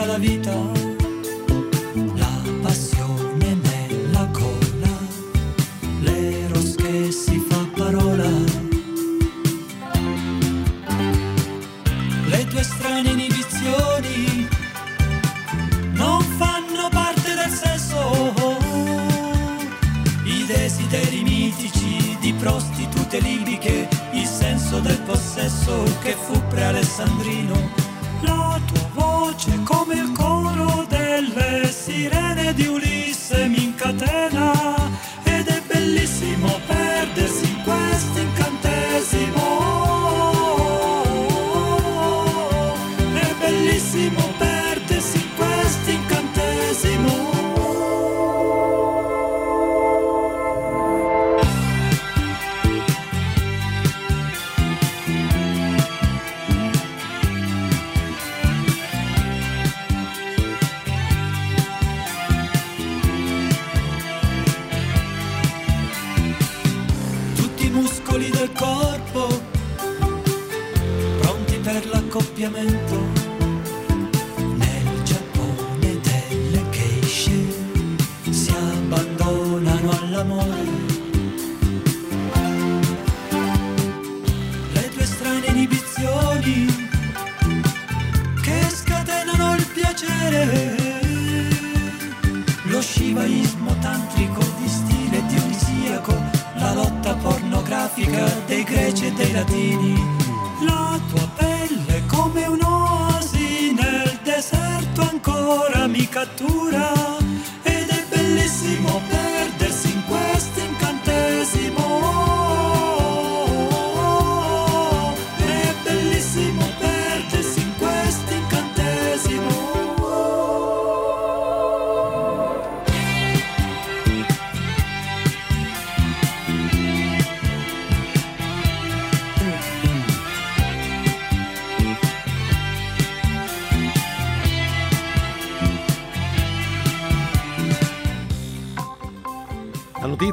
alta la vita. La passione nella colla, l'eros che si fa parola. Le tue strane inibizioni non fanno parte del sesso. I desideri mitici di prostitute libiche, il senso del possesso che fu pre-alessandrino. Dei greci e dei latini. decir.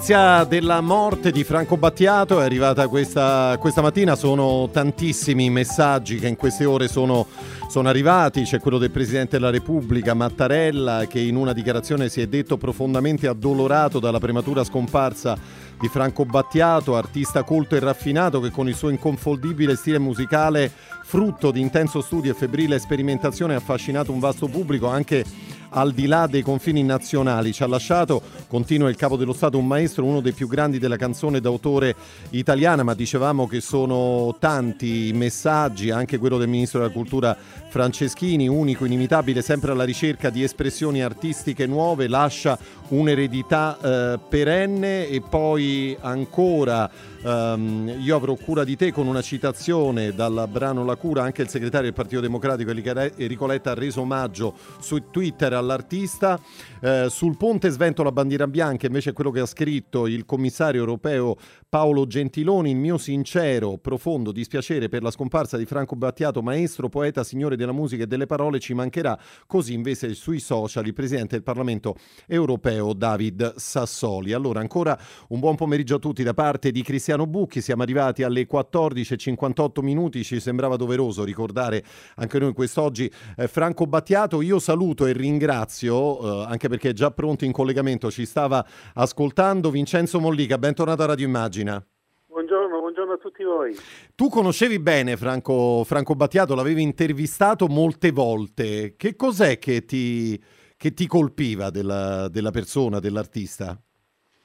Notizia della morte di Franco Battiato è arrivata questa, questa mattina, sono tantissimi i messaggi che in queste ore sono, sono arrivati, c'è quello del Presidente della Repubblica Mattarella che in una dichiarazione si è detto profondamente addolorato dalla prematura scomparsa di Franco Battiato, artista colto e raffinato che con il suo inconfondibile stile musicale, frutto di intenso studio e febbrile sperimentazione, ha affascinato un vasto pubblico anche al di là dei confini nazionali. Ci ha lasciato, continua il capo dello Stato, un maestro, uno dei più grandi della canzone d'autore italiana, ma dicevamo che sono tanti i messaggi, anche quello del Ministro della Cultura Franceschini, unico, inimitabile, sempre alla ricerca di espressioni artistiche nuove, lascia un'eredità eh, perenne e poi ancora ehm, io avrò cura di te con una citazione dal brano La cura, anche il segretario del Partito Democratico Enrico Letta ha reso omaggio su Twitter all'artista. Eh, sul ponte svento la bandiera bianca, invece è quello che ha scritto il commissario europeo Paolo Gentiloni, il mio sincero, profondo dispiacere per la scomparsa di Franco Battiato, maestro, poeta, signore della musica e delle parole, ci mancherà. Così invece sui social il Presidente del Parlamento europeo David Sassoli. Allora ancora un buon pomeriggio a tutti da parte di Cristiano Bucchi, siamo arrivati alle 14.58 minuti, ci sembrava doveroso ricordare anche noi quest'oggi eh, Franco Battiato, io saluto e ringrazio, eh, anche perché è già pronto in collegamento, ci stava ascoltando Vincenzo Mollica, bentornato a Radio Immagina. Buongiorno, buongiorno a tutti voi. Tu conoscevi bene Franco, Franco Battiato, l'avevi intervistato molte volte. Che cos'è che ti, che ti colpiva della, della persona, dell'artista?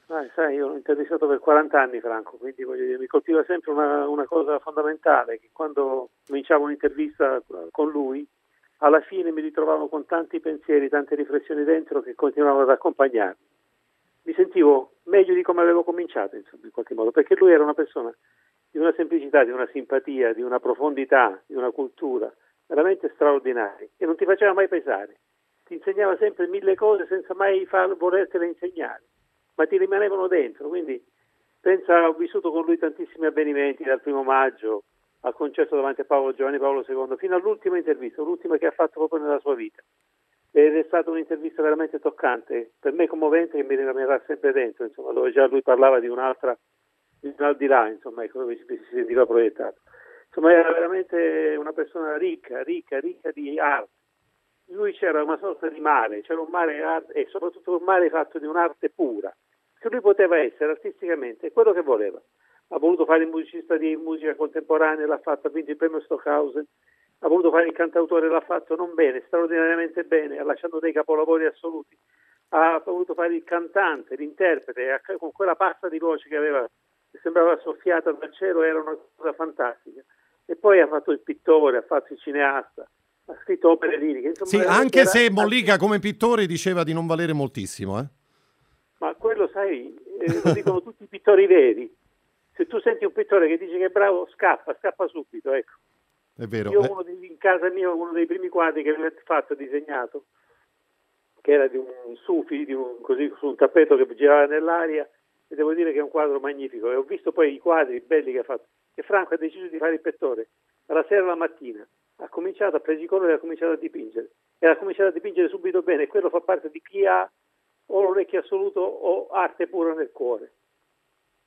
Ah, sai, io l'ho intervistato per 40 anni Franco, quindi dire, mi colpiva sempre una, una cosa fondamentale, che quando cominciavo un'intervista con lui, alla fine mi ritrovavo con tanti pensieri, tante riflessioni dentro che continuavano ad accompagnarmi. Mi sentivo meglio di come avevo cominciato, insomma, in qualche modo, perché lui era una persona di una semplicità, di una simpatia, di una profondità, di una cultura veramente straordinaria, che non ti faceva mai pesare. Ti insegnava sempre mille cose senza mai far, volertele insegnare, ma ti rimanevano dentro. Quindi pensa, ho vissuto con lui tantissimi avvenimenti, dal primo maggio al concerto davanti a Paolo Giovanni Paolo II, fino all'ultima intervista, l'ultima che ha fatto proprio nella sua vita. Ed è stata un'intervista veramente toccante, per me commovente, che mi rimarrà sempre dentro, insomma, dove già lui parlava di un'altra, di un al di là, insomma, ecco, dove si, sentiva proiettato. insomma era veramente una persona ricca, ricca, ricca di arte. Lui c'era una sorta di mare, c'era un mare e soprattutto un mare fatto di un'arte pura, che lui poteva essere artisticamente quello che voleva. Ha voluto fare il musicista di musica contemporanea, l'ha fatto, ha vinto il premio Stockhausen, ha voluto fare il cantautore, l'ha fatto non bene, straordinariamente bene, ha lasciato dei capolavori assoluti. Ha voluto fare il cantante, l'interprete, con quella pasta di voce che aveva, che sembrava soffiata dal cielo, era una cosa fantastica. E poi ha fatto il pittore, ha fatto il cineasta, ha scritto opere liriche. Insomma, sì, anche era... se Mollica come pittore diceva di non valere moltissimo. Eh? Ma quello, sai, eh, lo dicono tutti i pittori veri. Se tu senti un pittore che dice che è bravo, scappa, scappa subito, ecco. È vero. Io eh. dei, in casa mia uno dei primi quadri che ho fatto, disegnato, che era di un sufi, di un, così, su un tappeto che girava nell'aria, e devo dire che è un quadro magnifico. E ho visto poi i quadri belli che ha fatto. E Franco ha deciso di fare il pittore dalla sera alla mattina. Ha cominciato, ha preso i colori e ha cominciato a dipingere. E ha cominciato a dipingere subito bene. E quello fa parte di chi ha o l'orecchio assoluto o arte pura nel cuore.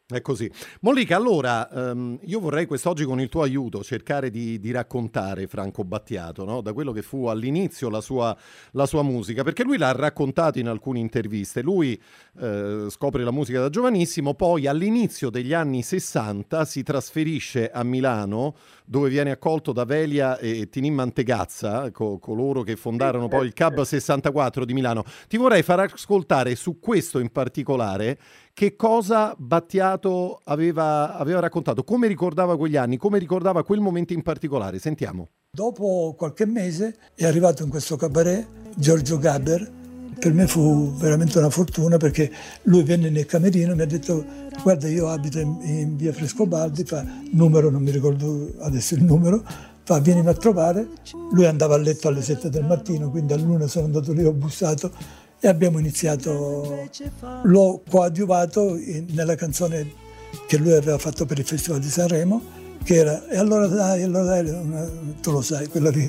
È così. Mollica, allora um, io vorrei quest'oggi con il tuo aiuto cercare di, di raccontare Franco Battiato, no? da quello che fu all'inizio la sua, la sua, musica, perché lui l'ha raccontato in alcune interviste. Lui eh, scopre la musica da giovanissimo, poi all'inizio degli anni 60 si trasferisce a Milano, dove viene accolto da Velia e Tinin Mantegazza, co- coloro che fondarono poi il Cab 64 di Milano. Ti vorrei far ascoltare su questo in particolare che cosa Battiato aveva, aveva, raccontato, come ricordava quegli anni, come ricordava quel momento in particolare. Sentiamo. Dopo qualche mese è arrivato in questo cabaret Giorgio Gaber. Per me fu veramente una fortuna perché lui venne nel camerino e mi ha detto guarda io abito in, in via Frescobaldi, fa numero, non mi ricordo adesso il numero, fa vienimi a trovare. Lui andava a letto alle 7 del mattino, quindi a luna sono andato lì, ho bussato e abbiamo iniziato, l'ho coadiuvato nella canzone che lui aveva fatto per il Festival di Sanremo, che era E allora dai, allora dai, tu lo sai, quella lì.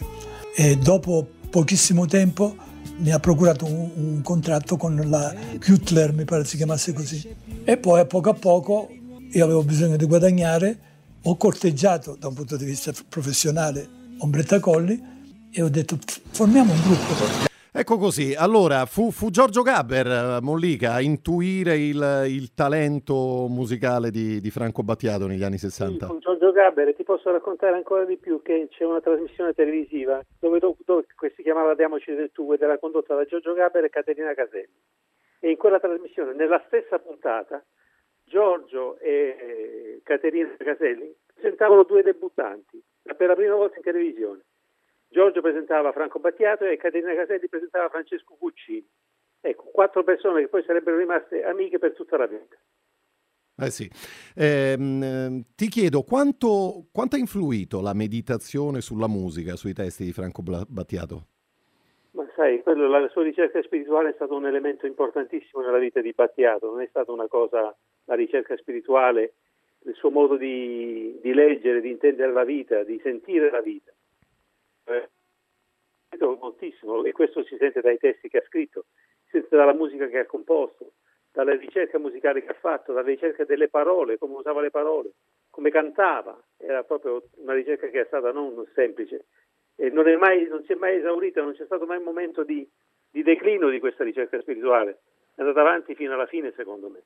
E dopo pochissimo tempo mi ha procurato un, un contratto con la Kutler, mi pare si chiamasse così. E poi a poco a poco io avevo bisogno di guadagnare, ho corteggiato da un punto di vista professionale Ombretta Colli e ho detto formiamo un gruppo. Ecco così, allora fu, fu Giorgio Gaber, eh, Mollica, a intuire il, il talento musicale di, di, Franco Battiato negli anni 60. Sì, Giorgio Gaber ti posso raccontare ancora di più che c'è una trasmissione televisiva dove, dove si chiamava Diamoci del tu ed era condotta da Giorgio Gaber e Caterina Caselli. E in quella trasmissione, nella stessa puntata, Giorgio e Caterina Caselli presentavano due debuttanti per la prima volta in televisione. Giorgio presentava Franco Battiato e Caterina Caselli presentava Francesco Cuccini. Ecco, quattro persone che poi sarebbero rimaste amiche per tutta la vita. Eh sì. Eh, ti chiedo quanto, quanto, ha influito la meditazione sulla musica, sui testi di Franco Battiato? Ma sai, quello, la sua ricerca spirituale è stato un elemento importantissimo nella vita di Battiato, non è stata una cosa, la ricerca spirituale, il suo modo di, di leggere, di intendere la vita, di sentire la vita eh, moltissimo e questo si sente dai testi che ha scritto, si sente dalla musica che ha composto, dalla ricerca musicale che ha fatto, dalla ricerca delle parole, come usava le parole, come cantava, era proprio una ricerca che è stata non semplice. E non, mai, non si è mai esaurita, non c'è stato mai un momento di, di declino di questa ricerca spirituale, è andata avanti fino alla fine secondo me.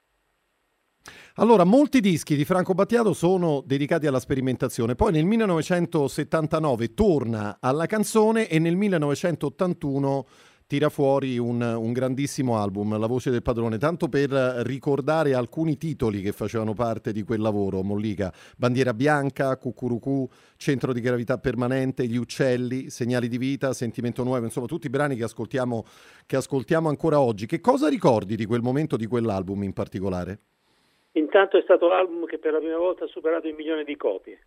Allora, molti dischi di Franco Battiato sono dedicati alla sperimentazione, poi nel 1979 torna alla canzone e nel 1981 tira fuori un, un, grandissimo album, La voce del padrone, tanto per ricordare alcuni titoli che facevano parte di quel lavoro, Mollica, Bandiera bianca, Cucurucù, Centro di gravità permanente, Gli uccelli, Segnali di vita, Sentimento nuovo, insomma tutti i brani che ascoltiamo, che ascoltiamo ancora oggi. Che cosa ricordi di quel momento, di quell'album in particolare? Intanto è stato l'album che per la prima volta ha superato il milione di copie.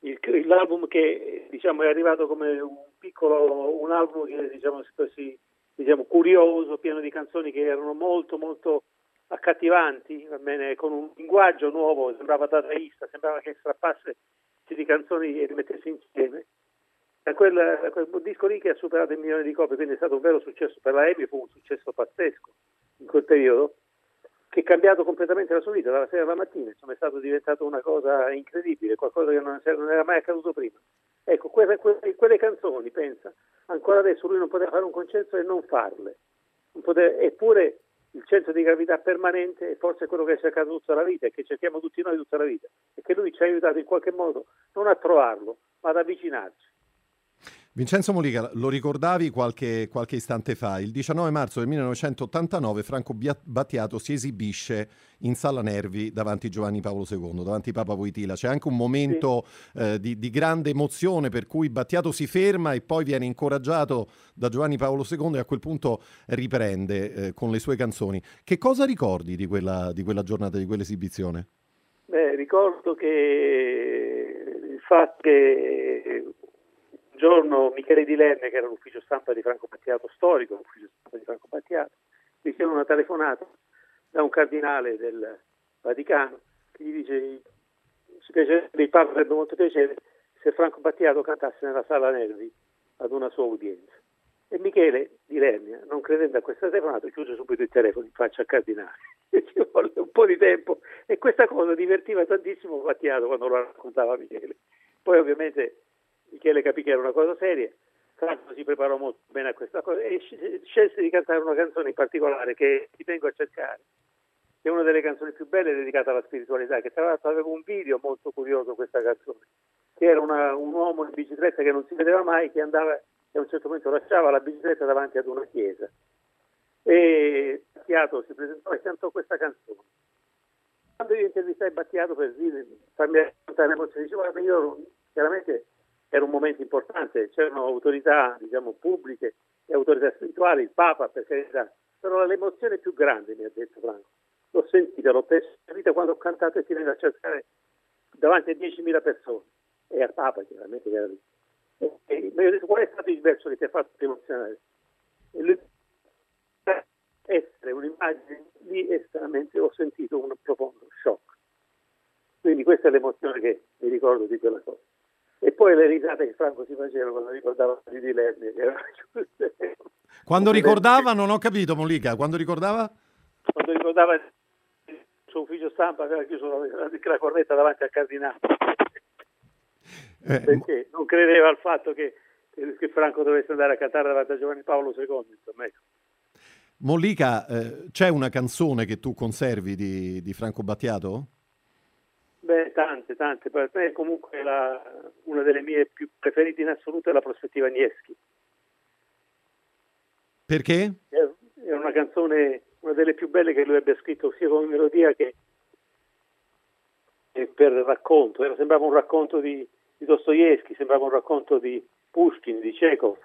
Il, l'album che diciamo, è arrivato come un piccolo, un album che diciamo, così, diciamo, curioso, pieno di canzoni che erano molto molto accattivanti, bene, con un linguaggio nuovo, sembrava dadaista, sembrava che strappasse di canzoni e le mettesse insieme. Da quel, quel, disco lì che ha superato il milione di copie, quindi è stato un vero successo per la Emi, fu un successo pazzesco in quel periodo che ha cambiato completamente la sua vita dalla sera alla mattina, insomma è stato diventato una cosa incredibile, qualcosa che non, era mai accaduto prima. Ecco, quelle, quelle, quelle, canzoni, pensa, ancora adesso lui non poteva fare un concerto e non farle, non poteva, eppure il centro di gravità permanente è forse quello che ha cercato tutta la vita e che cerchiamo tutti noi tutta la vita e che lui ci ha aiutato in qualche modo non a trovarlo, ma ad avvicinarci. Vincenzo Molica, lo ricordavi qualche, qualche, istante fa, il 19 marzo del 1989 Franco Battiato si esibisce in Sala Nervi davanti Giovanni Paolo II, davanti Papa Voitila. C'è anche un momento sì. eh, di, di, grande emozione per cui Battiato si ferma e poi viene incoraggiato da Giovanni Paolo II e a quel punto riprende eh, con le sue canzoni. Che cosa ricordi di quella, di quella giornata, di quell'esibizione? Beh, ricordo che il fatto che un giorno Michele Di Lenne, che era l'ufficio stampa di Franco Battiato, storico l'ufficio stampa di Franco Battiato, riceve una telefonata da un cardinale del Vaticano che gli dice ci piacerebbe, avrebbe molto piacere se Franco Battiato cantasse nella sala Nervi ad una sua udienza. E Michele Di Lernia, non credendo a questa telefonata, chiuse subito il telefono in faccia al cardinale. Ci volle un po' di tempo e questa cosa divertiva tantissimo Battiato quando lo raccontava Michele. Poi ovviamente Michele capì che era una cosa seria, Franco si preparò molto bene a questa cosa e scelse di cantare una canzone in particolare che ti vengo a cercare. È una delle canzoni più belle dedicata alla spiritualità, che tra l'altro aveva un video molto curioso questa canzone, che era una, un uomo in bicicletta che non si vedeva mai, che andava e a un certo punto lasciava la bicicletta davanti ad una chiesa. E Battiato si presentò e cantò questa canzone. Quando io intervistai Battiato per farmi raccontare l'emozione, dicevo, guarda, io chiaramente era un momento importante, c'erano autorità diciamo, pubbliche e autorità spirituali, il Papa per carità, però l'emozione più grande, mi ha detto Franco, l'ho sentita, l'ho vita quando ho cantato e ti vengo a cercare davanti a 10.000 persone e al Papa chiaramente che era lì. Mi ha detto qual è stato il verso che ti ha fatto emozionare? E lui essere un'immagine lì estremamente ho sentito un profondo shock. Quindi questa è l'emozione che mi ricordo di quella cosa. Poi le risate che Franco si faceva quando ricordava di Lerner. Quando ricordava, non ho capito Molica, quando ricordava? Quando ricordava il suo ufficio stampa aveva chiuso la, la corretta davanti al cardinale. Eh, Perché non credeva al fatto che, che, Franco dovesse andare a cantare davanti a Giovanni Paolo II. Insomma, ecco. Mollica, eh, c'è una canzone che tu conservi di, di Franco Battiato? Beh, tante, tante. Per me comunque la, una delle mie più preferite in assoluto è la prospettiva Nieschi. Perché? È una canzone, una delle più belle che lui abbia scritto sia come melodia che per racconto. Era, sembrava un racconto di, di Dostoevsky, sembrava un racconto di Pushkin, di Chekhov.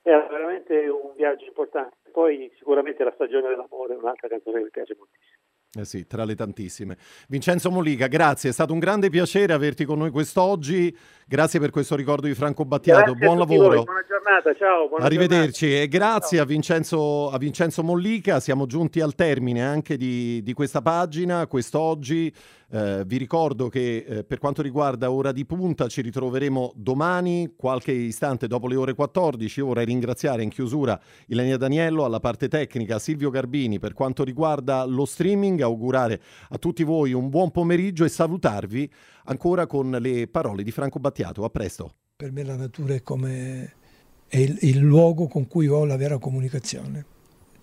Era veramente un viaggio importante. Poi sicuramente La stagione dell'amore è un'altra canzone che mi piace moltissimo. Eh sì, tra le tantissime. Vincenzo Molica, grazie, è stato un grande piacere averti con noi quest'oggi. Grazie per questo ricordo di Franco Battiato. Grazie Buon lavoro. Voi. Buona giornata, ciao. Buona Arrivederci giornata. e grazie a Vincenzo, a Vincenzo, Mollica. Siamo giunti al termine anche di, di questa pagina, quest'oggi. Eh, vi ricordo che eh, per quanto riguarda Ora di Punta ci ritroveremo domani, qualche istante dopo le ore 14. Io vorrei ringraziare in chiusura Ilenia Daniello, alla parte tecnica Silvio Garbini per quanto riguarda lo streaming, augurare a tutti voi un buon pomeriggio e salutarvi ancora con le parole di Franco Battiato. A presto. Per me la natura è come è il, il luogo con cui ho la vera comunicazione,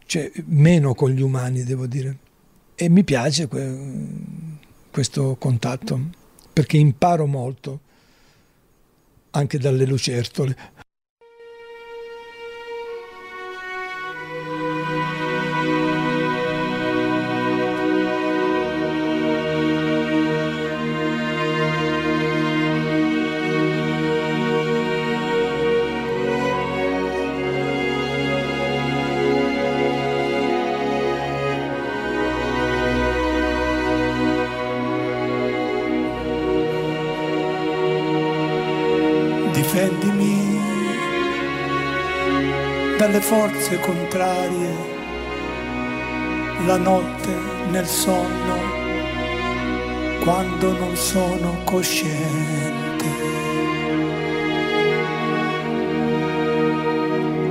cioè meno con gli umani devo dire. E mi piace que- questo contatto, perché imparo molto anche dalle lucertole. Forze contrarie, la notte nel sonno, quando non sono cosciente.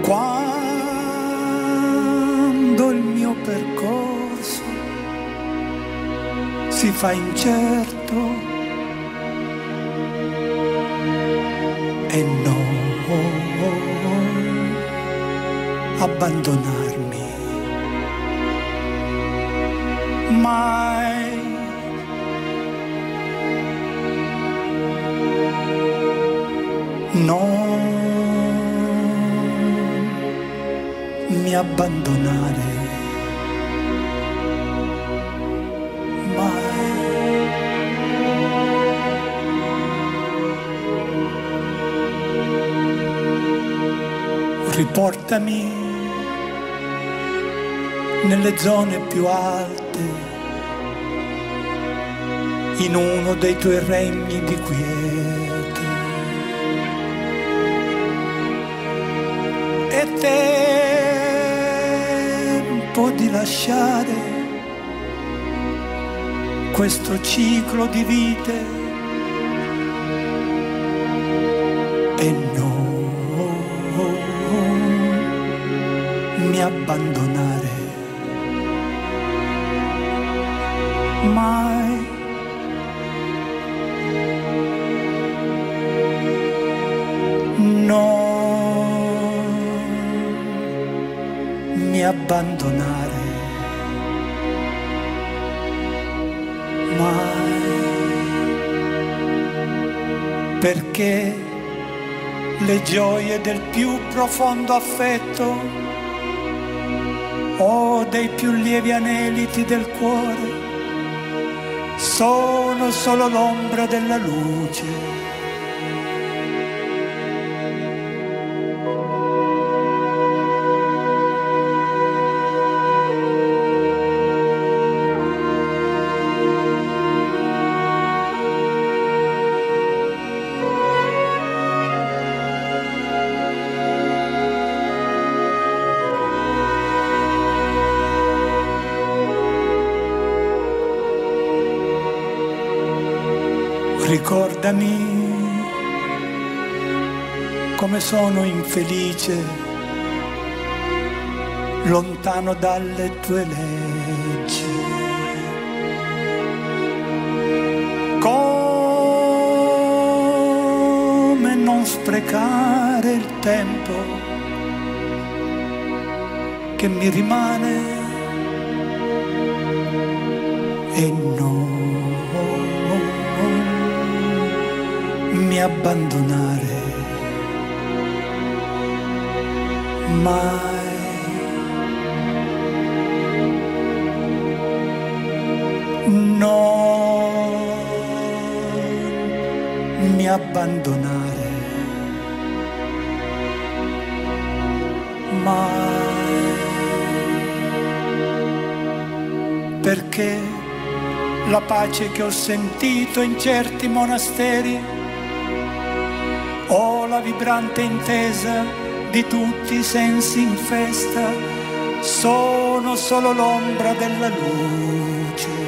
Quando il mio percorso si fa incerto abbandonarmi mai. Non mi abbandonare. Riportami nelle zone più alte, in uno dei tuoi regni di quiete. E tempo di lasciare questo ciclo di vite e non mi abbandonare abbandonare mai. Perché le gioie del più profondo affetto o dei più lievi aneliti del cuore sono solo l'ombra della luce. Ricordami come sono infelice, lontano dalle tue leggi. Come non sprecare il tempo che mi rimane e non mi abbandonare mai. Non mi abbandonare mai. Perché la pace che ho sentito in certi monasteri o la vibrante intesa di tutti i sensi in festa sono solo l'ombra della luce.